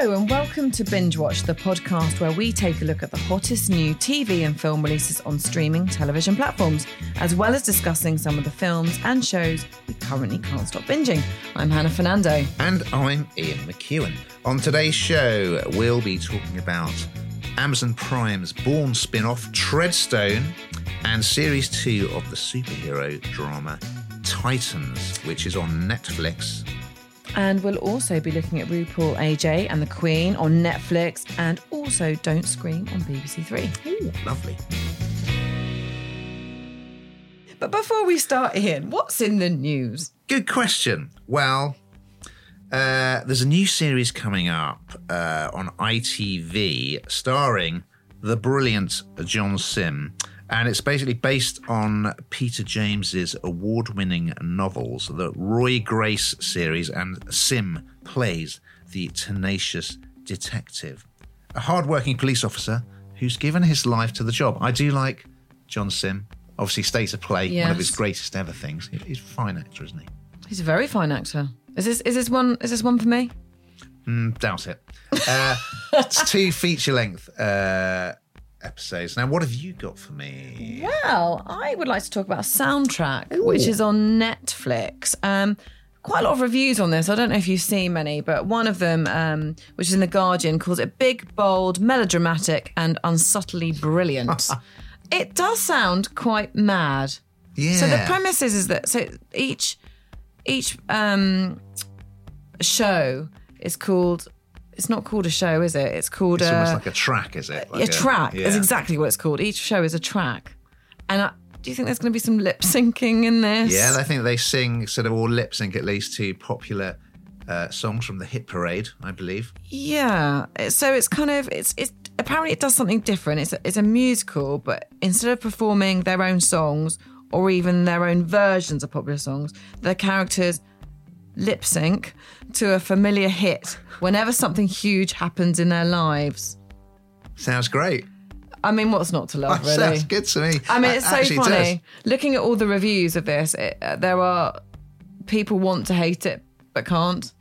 Hello, and welcome to Binge Watch, the podcast where we take a look at the hottest new TV and film releases on streaming television platforms, as well as discussing some of the films and shows we currently can't stop binging. I'm Hannah Fernando. And I'm Ian McEwen. On today's show, we'll be talking about Amazon Prime's Bourne spin off Treadstone and series two of the superhero drama Titans, which is on Netflix. And we'll also be looking at RuPaul AJ and the Queen on Netflix and also Don't Scream on BBC Three. Ooh, lovely. But before we start, Ian, what's in the news? Good question. Well, uh, there's a new series coming up uh, on ITV starring the brilliant John Simm. And it's basically based on Peter James's award-winning novels, the Roy Grace series, and Simm plays the tenacious detective, a hard-working police officer who's given his life to the job. I do like John Simm. Obviously, State of Play, one of his greatest ever things. He's a fine actor, isn't he? He's a very fine actor. Is this is this one is this one for me? Mm, doubt it. Uh, it's two feature-length uh, episodes. Now, what have you got for me? Well, I would like to talk about Soundtrack, which is on Netflix. Um, quite a lot of reviews on this. I don't know if you've seen many, but one of them, um, which is in The Guardian, calls it big, bold, melodramatic, and unsubtly brilliant. it does sound quite mad. Yeah. So the premise is, is that so each each um, show is called. It's not called a show, is it? It's called It's a, almost like a track, is it? Like a track. yeah. Is exactly what it's called. Each show is a track. And I, do you think there's going to be some lip syncing in this? Yeah, I think they sing sort of all lip sync at least to popular uh, songs from the hit parade, I believe. Yeah. So it's kind of it's it's apparently it does something different. It's a, it's a musical, but instead of performing their own songs or even their own versions of popular songs, the characters lip sync to a familiar hit whenever something huge happens in their lives. Sounds great. I mean, what's not to love, really? Sounds good to me. I mean, it's so Actually, it does. funny. Looking at all the reviews of this, it, uh, there are people want to hate it but can't.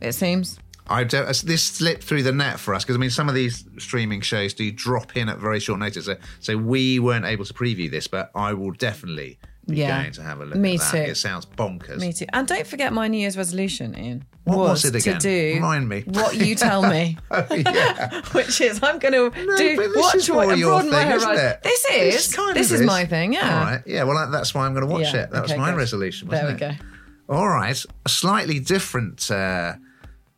It seems. I don't. This slipped through the net for us because I mean, some of these streaming shows do drop in at very short notice. So, so we weren't able to preview this, but I will definitely be Yeah. going to have a look. Me at that. too. It sounds bonkers. Me too. And don't forget my New Year's resolution, Ian. What was it again? To do Remind me. what you tell me, Oh, yeah. which is I'm going to No, do this watch what broaden my horizon. it? This This is kind this of is is. my thing. Yeah. All right. Yeah. Well, that's why I'm going to watch Yeah, it. That okay, was my good. resolution. There we it? go. All right. A slightly different uh,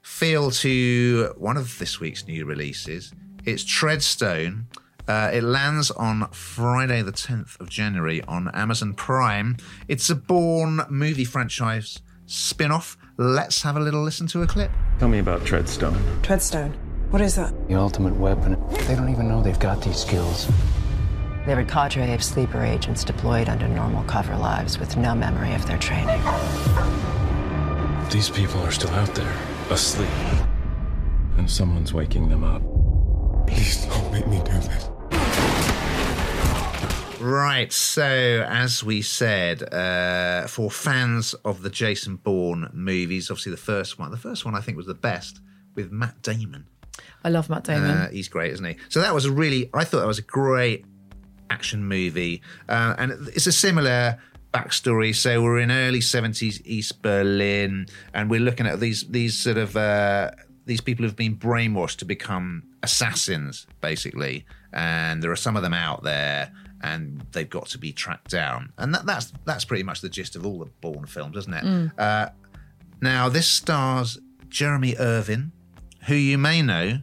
feel to one of this week's new releases. It's Treadstone. Uh, it lands on Friday, the 10th of January on Amazon Prime. It's a Bourne movie franchise spin off. Let's have a little listen to a clip. Tell me about Treadstone. Treadstone. What is that? The ultimate weapon. They don't even know they've got these skills. They're a cadre of sleeper agents deployed under normal cover lives with no memory of their training. These people are still out there, asleep. And someone's waking them up. Please don't make me do this. Right, so as we said, uh, for fans of the Jason Bourne movies, obviously the first one, the first one I think was the best with Matt Damon. I love Matt Damon. Uh, he's great, isn't he? So that was a really, I thought that was a great action movie, uh, and it's a similar backstory. So we're in early seventies East Berlin, and we're looking at these these sort of uh, these people who've been brainwashed to become assassins, basically, and there are some of them out there. And they've got to be tracked down, and that, that's that's pretty much the gist of all the Bourne films, isn't it? Uh, now this stars Jeremy Irvine, who you may know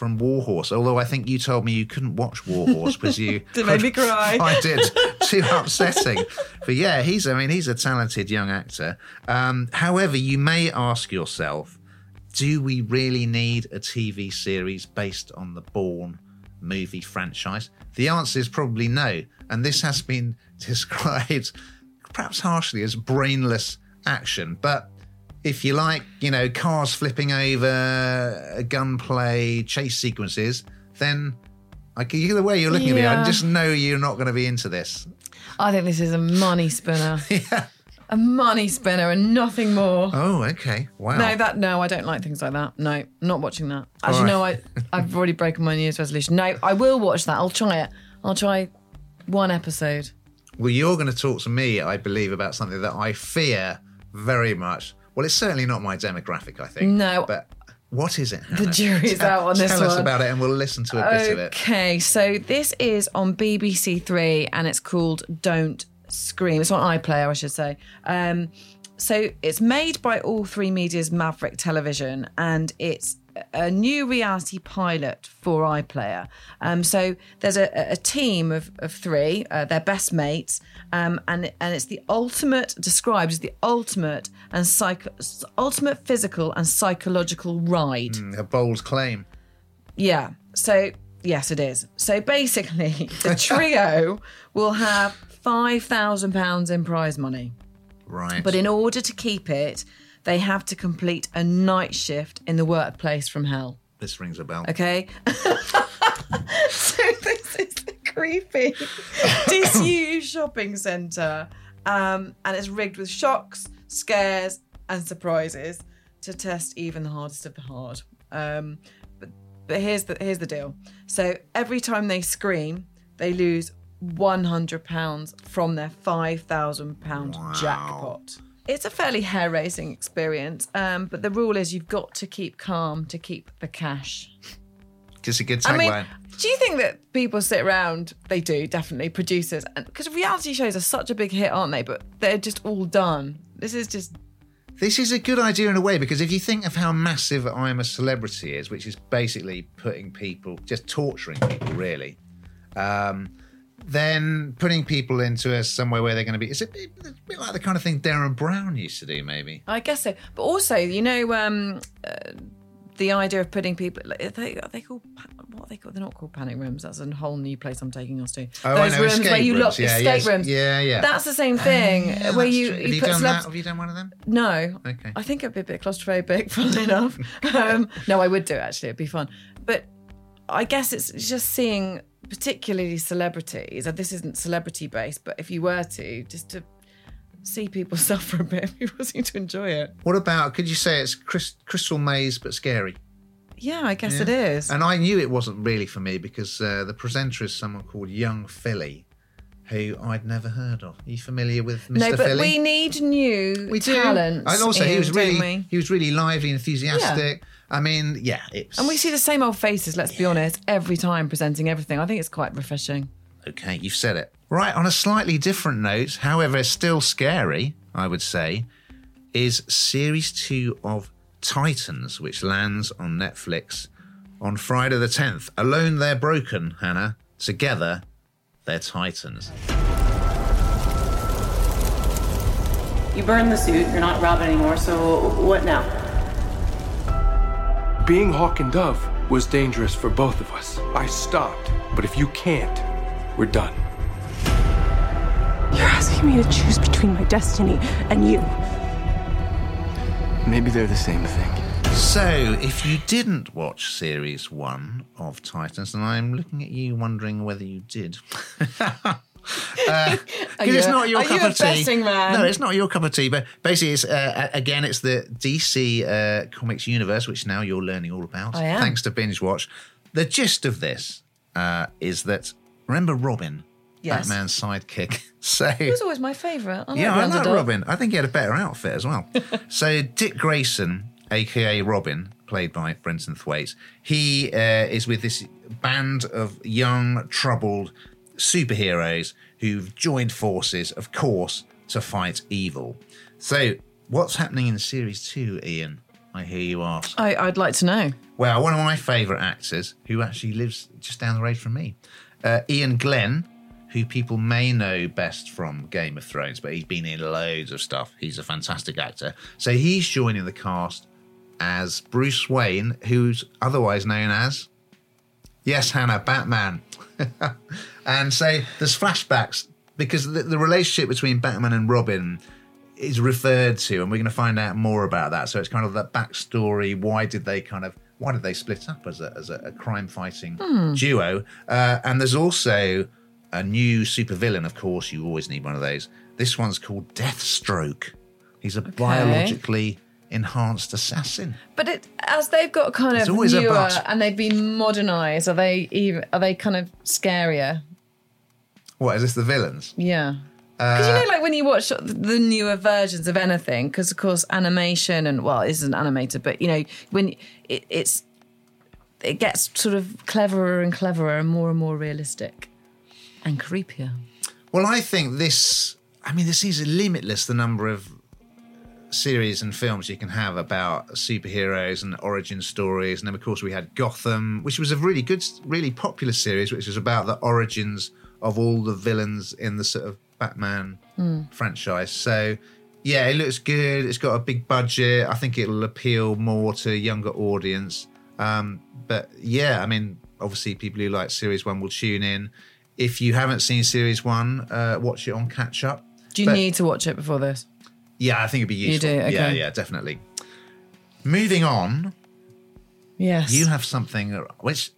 from Warhorse. Although I think you told me you couldn't watch Warhorse because you It made me cry. I did. Too upsetting. But yeah, he's. I mean, he's a talented young actor. Um, however, you may ask yourself, do we really need a TV series based on the Bourne movie franchise? The answer is probably no. And this has been described, perhaps harshly, as brainless action. But if you like, you know, cars flipping over, uh, gunplay, chase sequences, then like either way you're looking at me, I just know you're not going to be into this. I think this is a money spinner. a money spinner and nothing more. Oh, okay. Wow. No, that no, I don't like things like that. No, not watching that. Actually, no, I I've already broken my New Year's resolution. No, I will watch that. I'll try it. I'll try one episode. Well, you're going to talk to me, I believe, about something that I fear very much. Well, it's certainly not my demographic, I think. No. But what is it? The Hannah? jury's Tell- out on this Tell us one. about it and we'll listen to a bit of it. Okay, so this is on BBC Three and it's called Don't Scream. It's on iPlayer, I should say. Um, so it's made by All Three Media's Maverick Television and it's a new reality pilot for iPlayer. Um, so there's a, a team of, of three, uh, they're best mates, um, and and it's the ultimate described as the ultimate and psycho, ultimate physical and psychological ride. A bold claim. Yeah. So yes, it is. So basically, the trio will have five thousand pounds in prize money, Right. but in order to keep it, they have to complete a night shift in the workplace from hell. this rings a bell. Okay. so this is the creepy disused shopping centre, um, and it's rigged with shocks, scares, and surprises to test even the hardest of the hard. Um, but but here's the here's the deal. So every time they scream, they lose one hundred pounds from their five thousand pound jackpot. It's a fairly hair raising experience, um, but the rule is you've got to keep calm to keep the cash. Just a good I mean, do you think that people sit around? They do, definitely, producers. Because reality shows are such a big hit, aren't they? But they're just all done. This is just. This is a good idea in a way because if you think of how massive I'm a Celebrity is, which is basically putting people, just torturing people, really, um, then putting people into a, somewhere where they're going to be, it's a bit, a bit like the kind of thing Derren Brown used to do, maybe. I guess so. But also, you know, um, uh, the idea of putting people. like, Are they, are they called. What are they called? They're not called panic rooms. That's a whole new place I'm taking us to. Oh, Those know, rooms escape where you lock Yeah, escape rooms. Yeah, yeah. That's the same thing. Yeah, where you, you have you put done celebs- that? Have you done one of them? No. Okay. I think it'd be a bit claustrophobic, funnily enough. um, no, I would do it actually. It'd be fun. But I guess it's just seeing, particularly celebrities, and this isn't celebrity based, but if you were to, just to see people suffer a bit, people seem to enjoy it. What about, could you say it's Chris, Crystal Maze but scary? Yeah, I guess it is. And I knew it wasn't really for me because uh, the presenter is someone called Young Philly, who I'd never heard of. Are you familiar with Mr. no, but Philly? we need new We do. talent. And also, he was really he was really lively, and enthusiastic. I mean, yeah, it's And we see the same old faces, let's be honest, every time presenting everything. I think it's quite refreshing. okay. You've said it right. On a slightly different note, however, still scary, I would say, is series two of Titans, which lands on Netflix on Friday the tenth. Alone, they're broken. Hannah. Together, they're Titans. You burned the suit, you're not Robin anymore, so what now? Being Hawk and Dove was dangerous for both of us. I stopped. But if you can't, we're done. You're asking me to choose between my destiny and you. Maybe they're the same thing. So, if you didn't watch series one of Titans, and I'm looking at you wondering whether you did. Uh, you it's not your cup you of tea. man? No, it's not your cup of tea. But basically, it's uh, again, it's the DC uh, Comics universe, which now you're learning all about, I am. thanks to binge watch. The gist of this uh, is that remember Robin, Yes. Batman's sidekick. So He was always my favourite. Yeah, I like. Robin. I think he had a better outfit as well. so Dick Grayson, aka Robin, played by Brenton Thwaites, he uh, is with this band of young, troubled superheroes who've joined forces, of course, to fight evil. So, what's happening in series two, Ian? I hear you ask. I, I'd like to know. Well, one of my favourite actors, who actually lives just down the road from me, uh, Iain Glen, who people may know best from Game of Thrones, but he's been in loads of stuff. He's a fantastic actor. So he's joining the cast as Bruce Wayne, who's otherwise known as, yes, Hannah, Batman. and so there's flashbacks because the, the relationship between Batman and Robin is referred to, and we're going to find out more about that. So it's kind of that backstory. Why did they kind of why did they split up as a as a, a crime fighting duo? Uh, and there's also a new supervillain. Of course, you always need one of those. This one's called Deathstroke. He's a biologically enhanced assassin. But it, as they've got kind There's of newer and they've been modernised, are they even are they kind of scarier? What is this? The villains? Yeah. Because Uh, you know, like when you watch the newer versions of anything, because of course animation and well, it isn't animated, but you know when it, it's it gets sort of cleverer and cleverer and more and more realistic and creepier. Well, I think this. I mean, this is limitless. The number of series and films you can have about superheroes and origin stories, and then of course we had Gotham, which was a really good, really popular series, which was about the origins of all the villains in the sort of Batman franchise. So. Yeah, it looks good. It's got a big budget. I think it'll appeal more to a younger audience. Um, but yeah, I mean, obviously, people who like Series One will tune in. If you haven't seen Series One, uh, watch it on catch up. Do you But- need to watch it before this? Yeah, I think it'd be You useful. do? Yeah, yeah, definitely. Moving on, Yes. you have something which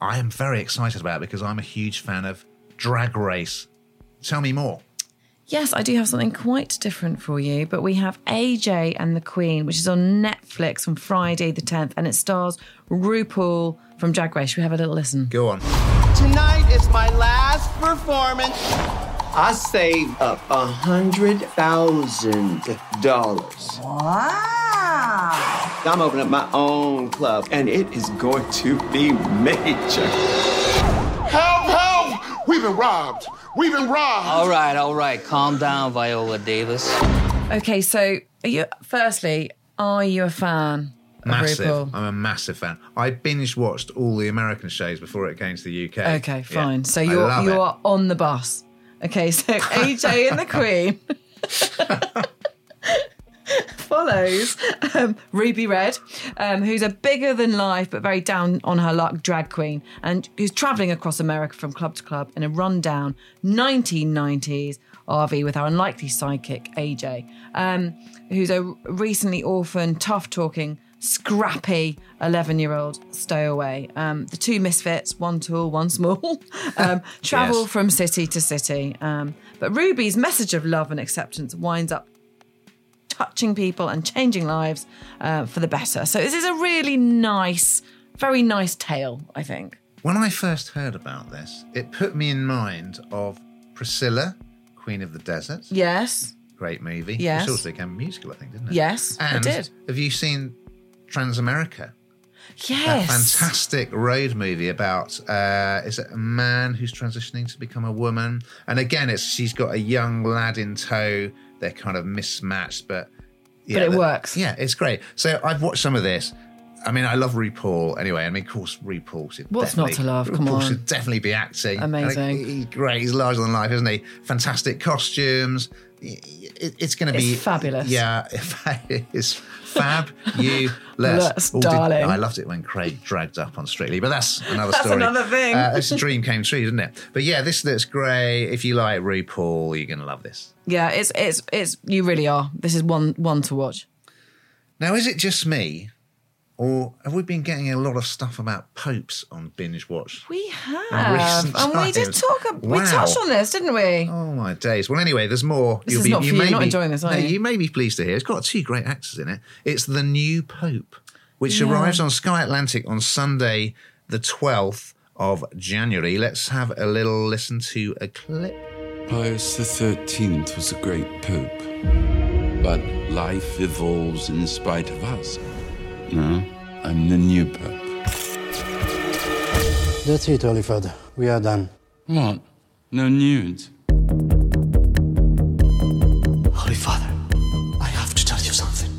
I am very excited about because I'm a huge fan of Drag Race. Tell me more. Yes, I do have something quite different for you, but we have AJ and the Queen, which is on Netflix on Friday the 10th, and it stars RuPaul from Drag Race. Should we have a little listen? Go on. Tonight is my last performance. I saved up a hundred thousand dollars. Wow! I'm opening up my own club, and it is going to be major. Help! Help! We've been robbed. We've been robbed. All right, all right. Calm down, Viola Davis. Okay, so are you, firstly, are you a fan of Massive. RuPaul? I'm a massive fan. I binge watched all the American shows before it came to the UK. Okay, Yeah. fine. So I you're love it. you're on the bus. Okay, so AJ and the Queen follows um, Ruby Red, um, who's a bigger than life but very down on her luck drag queen, and who's travelling across America from club to club in a rundown 1990s RV with our unlikely sidekick AJ, um, who's a recently orphaned, tough talking scrappy 11 year old stowaway. Um, the two misfits, one tall, one small, um, travel Yes. from city to city. Um, but Ruby's message of love and acceptance winds up touching people and changing lives uh, for the better. So this is a really nice, very nice tale, I think. When I first heard about this, it put me in mind of Priscilla, Queen of the Desert. Yes, Great movie. Yes. Which also became a musical, I think, didn't it? yes, And did. have you seen Transamerica? That Yes. fantastic road movie about uh, is it a man who's transitioning to become a woman? And again, it's she's got a young lad in tow. They're kind of mismatched, but yeah, But it the- works. Yeah, it's great. So I've watched some of this. I mean, I love RuPaul anyway. I mean, of course, RuPaul should What's not definitely- to love? Come RuPaul on. should definitely be acting. Amazing. And He's great. He's larger than life, isn't he? Fantastic costumes. It- it's going to It's be fabulous. Yeah, it's fab. You All did- darling. I loved it when Craig dragged up on Strictly, but that's another That's story. another thing. Uh, it's a dream came true, didn't it? But yeah, this looks great. If you like RuPaul, you're going to love this. Yeah, it's it's it's you really are. This is one one to watch. Now, is it just me, or have we been getting a lot of stuff about popes on binge watch? We have, recent and we did times. talk. ab- We touched on this, didn't we? Oh my days! Well, anyway, there's more. This is not for you. may You're not be- enjoying this, are no, you? you may be pleased to hear. It's got two great actors in it. It's the new Pope, which Yeah. arrives on Sky Atlantic on Sunday, the 12th of January. Let's have a little listen to a clip. Pius XIII was a great pope, but life evolves in spite of us. Mm-hmm. No, I'm the new pope. That's it, Holy Father. We are done. What? No nudes? Holy Father, I have to tell you something.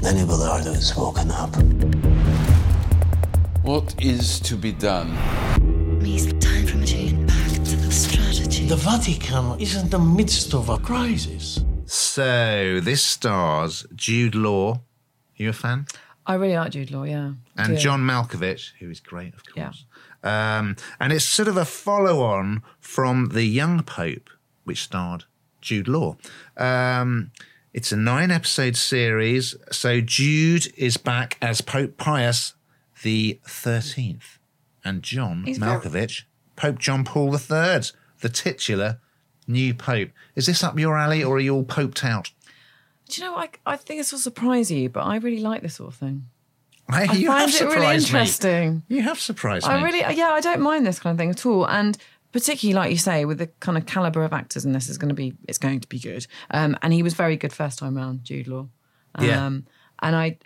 Lenny Belardo has woken up. What is to be done? It's time for me to impact the strategy. The Vatican is in the midst of a crisis. So this stars Jude Law. You a fan? I really like Jude Law. Yeah, and Do. John Malkovich, who is great, of course. Um, and it's sort of a follow on from The Young Pope, which starred Jude Law. Um, it's a nine episode series. So Jude is back as Pope Pius the 13th, and John He's very- Malkovich, Pope John Paul III, the titular new pope. Is this up your alley, or are you all poped out? Do you know? I I think this will surprise you, but I really like this sort of thing. I you find have it really surprised me. interesting. You have surprised I me. I really, yeah, I don't mind this kind of thing at all, and particularly like you say, with the kind of caliber of actors in this is going to be, it's going to be good. Um, and he was very good first time round, Jude Law. Um, Yeah. And I,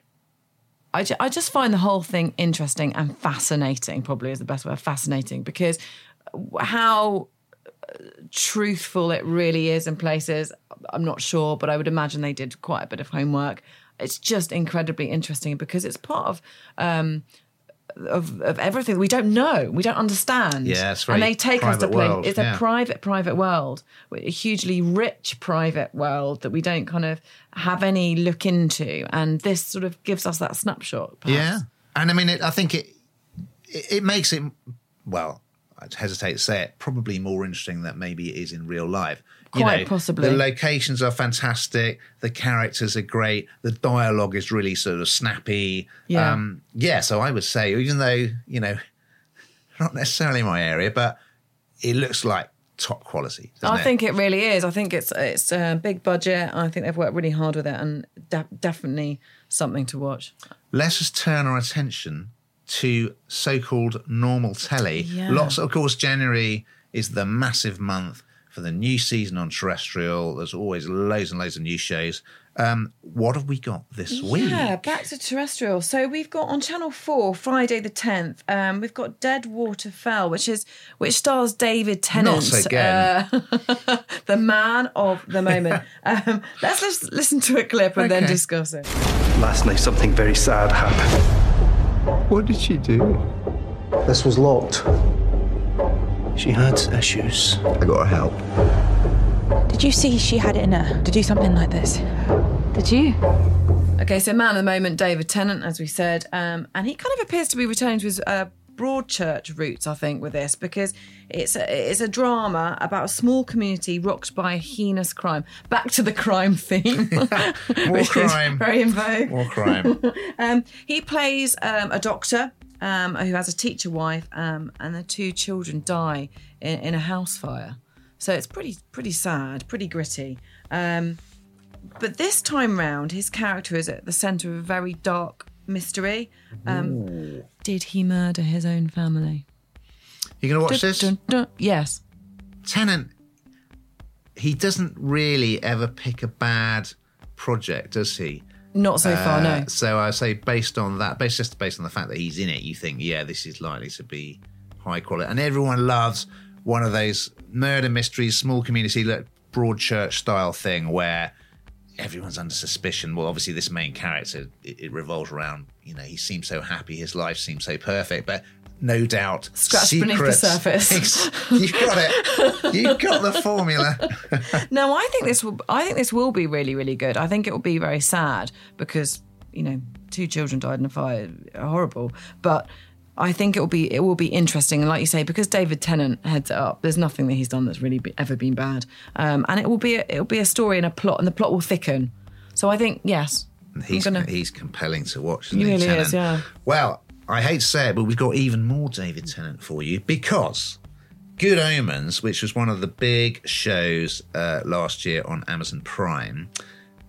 I, ju- I just find the whole thing interesting and fascinating. Probably is the best word, fascinating, because how truthful it really is in places. I'm not sure, but I would imagine they did quite a bit of homework. It's just incredibly interesting because it's part of um, of, of everything we don't know, we don't understand. Yeah, and they take us to play. It's yeah. a private, private world, a hugely rich private world that we don't kind of have any look into, and this sort of gives us that snapshot. perhaps. Yeah, and I mean, it, I think it, it it makes it well. I'd hesitate to say it. Probably more interesting than maybe it is in real life. Quite possibly. The locations are fantastic. The characters are great. The dialogue is really sort of snappy. Yeah. Um, yeah. So I would say, even though you know, not necessarily my area, but it looks like top quality. I it? think it really is. I think it's it's a big budget. I think they've worked really hard with it, and de- definitely something to watch. let's just turn our attention to so-called normal telly. Yeah. Lots, of course, January is the massive month for the new season on terrestrial. There's always loads and loads of new shows. Um, what have we got this week? Yeah, back to terrestrial. So we've got on Channel Four, Friday the tenth. Um, we've got Dead Water Fell, which is which stars David Tennant, Not again. uh, the man of the moment. um, let's just listen to a clip and then discuss it. Last night, something very sad happened. What did she do? This was locked. She had issues. I got her help. Did you see she had it in her to do something like this? Did you? Okay, so man of the moment, David Tennant, as we said, um, and he kind of appears to be returning to his uh, Broadchurch roots, I think, with this because it's a, it's a drama about a small community rocked by a heinous crime. Back to the crime theme, More is crime. very in vogue. More crime. um, he plays um, a doctor um, who has a teacher wife, um, and their two children die in, in a house fire. So it's pretty pretty sad, pretty gritty. Um, but this time round, his character is at the centre of a very dark mystery. Um, did he murder his own family? You gonna watch Dun, this? dun, dun. Yes. Tennant, he doesn't really ever pick a bad project, does he? Not so far, no. Uh, So I say, based on that, based just based on the fact that he's in it, you think, yeah, this is likely to be high quality. And everyone loves one of those murder mysteries, small community, like Broadchurch style thing where everyone's under suspicion. Well, obviously, this main character, it, it revolves around, you know, he seems so happy, his life seems so perfect, but no doubt, Scratch beneath the secrets- surface. You've got it. You've got the formula. no, I think this will. I think this will be really, really good. I think it will be very sad because you know two children died in a fire, horrible. But I think it will be it will be interesting, and like you say, because David Tennant heads it up. There's nothing that he's done that's really be, ever been bad, um, and it will be a, it will be a story and a plot, and the plot will thicken. So I think yes, He's, gonna. he's compelling to watch. He Isn't really Tennant? is, yeah. Well, I hate to say it, but we've got even more David Tennant for you because Good Omens, which was one of the big shows uh, last year on Amazon Prime,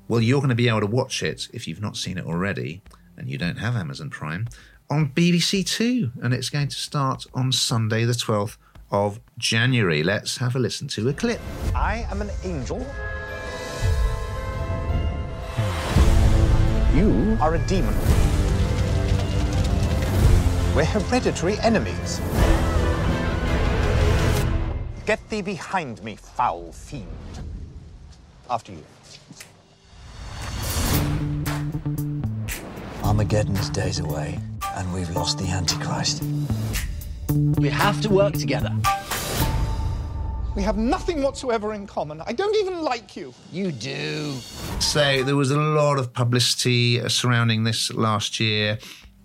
well, you're going to be able to watch it if you've not seen it already and you don't have Amazon Prime on BBC Two, and it's going to start on Sunday, the 12th of January. Let's have a listen to a clip. I am an angel. You are a demon. We're hereditary enemies. Get thee behind me, foul fiend. After you. Armageddon's days away, and we've lost the Antichrist. We have to work together. We have nothing whatsoever in common. I don't even like you. You do. So there was a lot of publicity uh, surrounding this last year.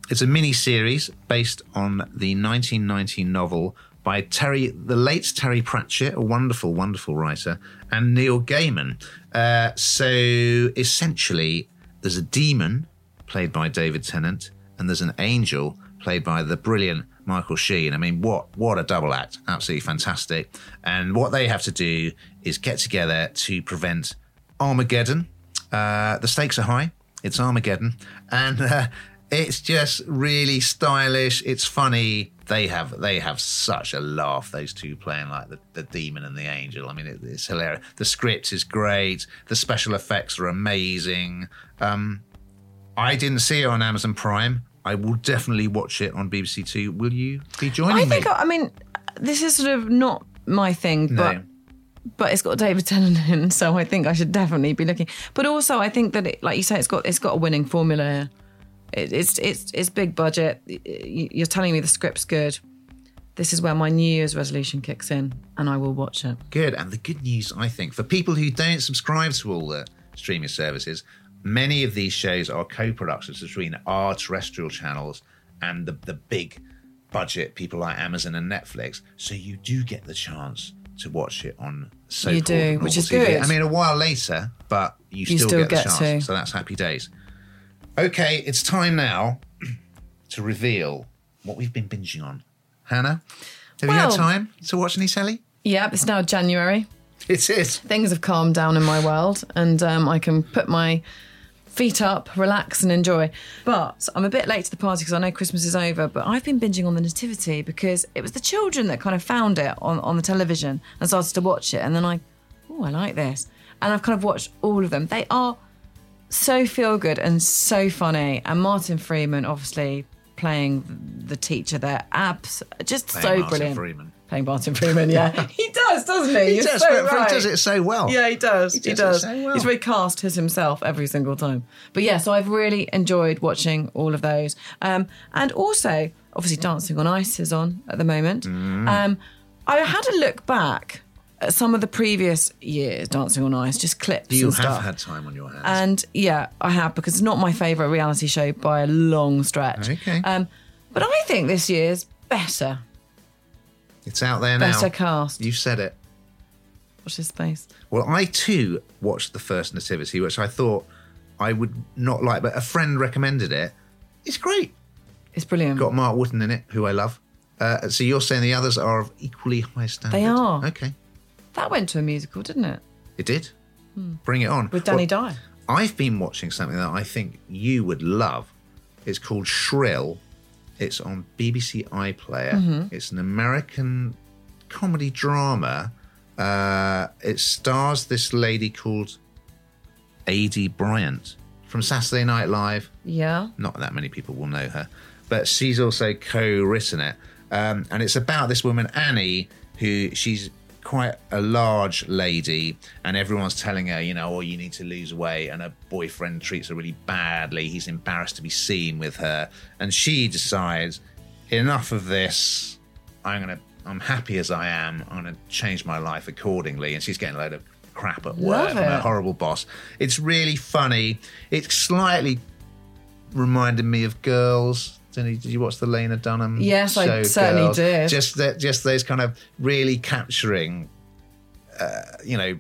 It's a mini series based on the 1990 novel by Terry, the late Terry Pratchett, a wonderful, wonderful writer, and Neil Gaiman. Uh, so essentially, there's a demon played by David Tennant, and there's an angel played by the brilliant Michael Sheen. I mean, what what a double act! Absolutely fantastic. And what they have to do is get together to prevent Armageddon. Uh, the stakes are high. It's Armageddon, and uh, it's just really stylish. It's funny. They have they have such a laugh. Those two playing like the, the demon and the angel. I mean, it, it's hilarious. The script is great. The special effects are amazing. Um, I didn't see it on Amazon Prime. I will definitely watch it on BBC Two. Will you be joining me? I me? think, I mean, this is sort of not my thing, No. but but it's got David Tennant in, so I think I should definitely be looking. But also, I think that, it, like you say, it's got it's got a winning formula. It, it's it's it's big budget. You- You're telling me the script's good. This is where my New Year's resolution kicks in, and I will watch it. Good. And the good news, I think, for people who don't subscribe to all the streaming services, many of these shows are co-productions between our terrestrial channels and the, the big budget people like Amazon and Netflix. So you do get the chance to watch it on so You do, which is good. I mean, a while later, but you You still, still get the chance. to. So that's happy days. Okay, it's time now to reveal what we've been binging on. Hannah, have you had time to watch any telly? Yep, it's now January. It is. Things have calmed down in my world, and um, I can put my feet up, relax, and enjoy. But I'm a bit late to the party because I know Christmas is over. But I've been binging on the Nativity because it was the children that kind of found it on, on the television and started to watch it. And then I, oh, I like this. And I've kind of watched all of them. They are so feel good and so funny. And Martin Freeman, obviously, playing the teacher there, abs just Playing so Martin brilliant. Freeman. Playing Martin Freeman, yeah. he does, doesn't he? He You're does, so but- but he does it so well. Yeah, he does. He He, does it does. so well. He's recast his himself every single time. But yeah, so I've really enjoyed watching all of those. Um, and also, obviously, Dancing on Ice is on at the moment. Mm. Um, I had a look back at some of the previous years Dancing on Ice, just clips You have stuff. had time on your hands. And yeah, I have because it's not my favourite reality show by a long stretch. Okay. Um, but I think this year's better. It's out there now. Better cast. You've said it. Watch this space. Well, I too watched the first Nativity, which I thought I would not like, but a friend recommended it. It's great. It's brilliant. Got Marc Wootton in it, who I love. Uh, so you're saying the others are of equally high standard? They are. Okay, That went to a musical, didn't it? it did. Hmm. Bring it on. With Danny Well, Dye. I've been watching something that I think you would love. It's called Shrill. It's on BBC iPlayer. Mhm. It's an American comedy drama. Uh, it stars this lady called Aidy Bryant from Saturday Night Live. Yeah. Not that many people will know her, but she's also co-written it, um, and it's about this woman Annie who she's quite a large lady, and everyone's telling her, you know, oh, you need to lose weight, and her boyfriend treats her really badly. He's embarrassed to be seen with her, and she decides, enough of this. I'm gonna. I'm happy as I am. I'm gonna change my life accordingly, and she's getting a load of crap at work from it. horrible boss. It's really funny. It's slightly reminded me of Girls. Did you, you watch the Lena Dunham? Yes, I show, certainly Girls? did. Just that, just those kind of really capturing, uh, you know,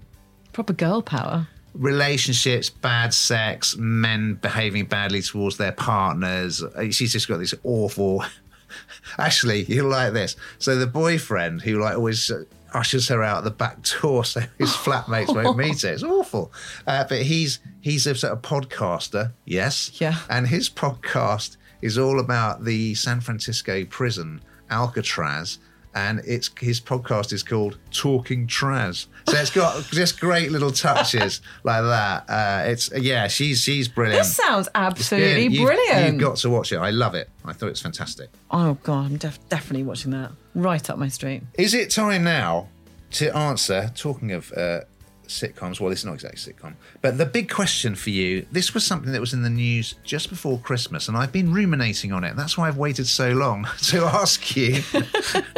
Proper girl power. relationships, bad sex, men behaving badly towards their partners. Uh, She's just got this awful. Actually, you'll like this. So the boyfriend who like always uh, ushers her out the back door so his flatmates won't meet her. It's awful. Uh, but he's he's a sort of podcaster, yes, Yeah. and his podcast is all about the San Francisco prison Alcatraz. And it's his podcast is called Talking Traz, so it's got just great little touches like that. Uh, it's yeah, she's she's brilliant. This sounds absolutely. You've- brilliant. You've got to watch it. I love it. I thought it's fantastic. Oh god, I'm def- definitely watching that. Right up my street. Is it time now to answer? Talking of uh, sitcoms, well, it's not exactly a sitcom, but the big question for you. This was something that was in the news just before Christmas, and I've been ruminating on it. That's why I've waited so long to ask you.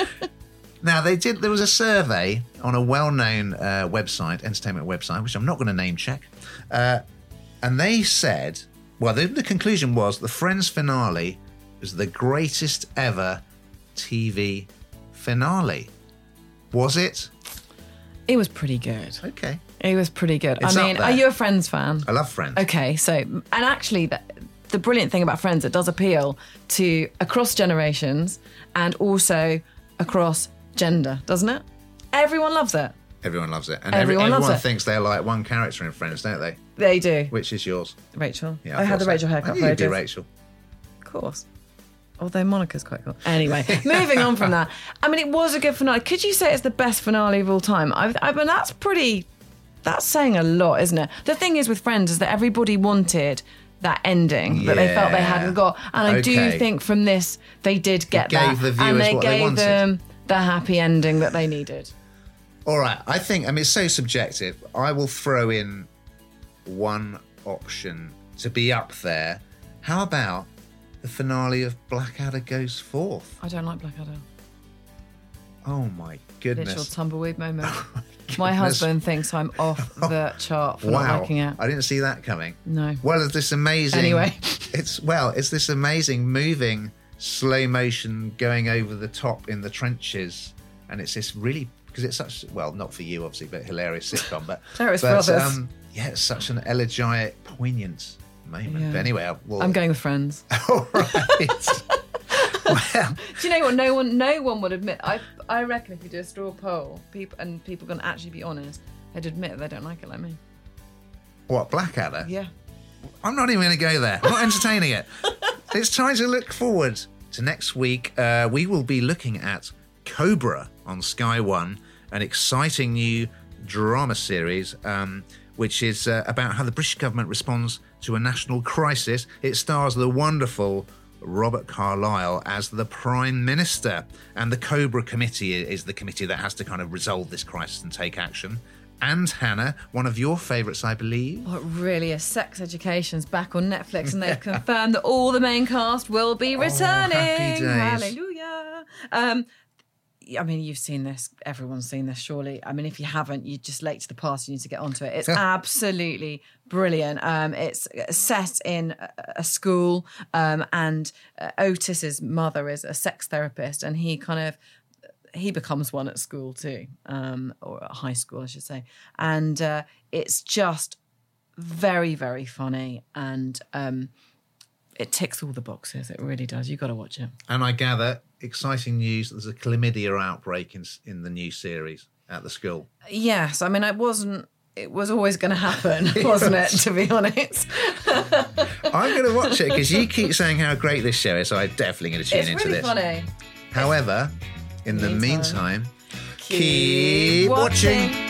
now they did. There was a survey on a well-known uh, website, entertainment website, which I'm not going to name check, uh, and they said, well, the, the conclusion was the Friends finale was the greatest ever TV finale. Was it? It was pretty good. Okay. It was pretty good. It's I mean, are you a Friends fan? I love Friends. Okay, so and actually, that the brilliant thing about Friends. It does appeal to across generations and also across gender, doesn't it? Everyone loves it. Everyone loves it, and every- Everyone everyone, loves it. thinks they're like one character in Friends, don't they? They do. Which is yours? Rachel. Yeah, I, had the so. Rachel I haircut. knew for you'd be. Rachel. Of course. Although Monica's quite cool. Anyway, moving on from that. I mean, it was a good finale. Could you say it's the best finale of all time? I, I mean, that's pretty. That's saying a lot, isn't it? The thing is with Friends is that everybody wanted that ending that they felt they hadn't got, and I do think from this they did get gave that, the and viewers they what they gave wanted. them the happy ending that they needed. All right, I think I mean it's so subjective. I will throw in one option to be up there. How about the finale of Blackadder goes forth? I don't like Blackadder. Oh my Literal goodness! tumbleweed moment. My husband thinks I'm off the chart for not Wow, liking it. I didn't see that coming. No. Well, it's this amazing. Anyway. it's well, it's this amazing moving slow motion going over the top in the trenches, and it's this really because it's such well, not for you obviously, but hilarious sitcom. But Hilarious but, brothers. um, yeah, it's such an elegiac, poignant moment. Yeah. But anyway, well, I'm going with Friends. All right. well, Do you know what? No one, no one would admit. I, I reckon if you do a straw poll, people and people can actually be honest, they'd admit they don't like it like me. what Blackadder? Yeah. I'm not even going to go there. I'm not entertaining it. It's time to look forward to next week. Uh, we will be looking at Cobra on Sky One, an exciting new drama series, um, which is uh, about how the British government responds to a national crisis. It stars the wonderful Robert Carlyle as the Prime Minister, and the Cobra Committee is the committee that has to kind of resolve this crisis and take action. And Hannah, one of your favourites, I believe. What really is Sex Education's back on Netflix, and they've confirmed that all the main cast will be returning. Oh, happy days. Hallelujah. Um, I mean, you've seen this. Everyone's seen this, surely. I mean, if you haven't, you're just late to the party. You need to get onto it. It's absolutely brilliant. Um, it's set in a- a school, um, and uh, Otis's mother is a sex therapist, and he kind of he becomes one at school too, um, or at high school, I should say. And uh, it's just very, very funny, and um, it ticks all the boxes. It really does. You got to watch it. And I gather exciting news. There's a chlamydia outbreak in in the new series at the school. Yes, I mean, it wasn't. It was always going to happen, wasn't it? To be honest, I'm going to watch it because you keep saying how great this show is, so I'm definitely going to tune it's into really this. funny. However, in the Meantime, meantime, keep watching.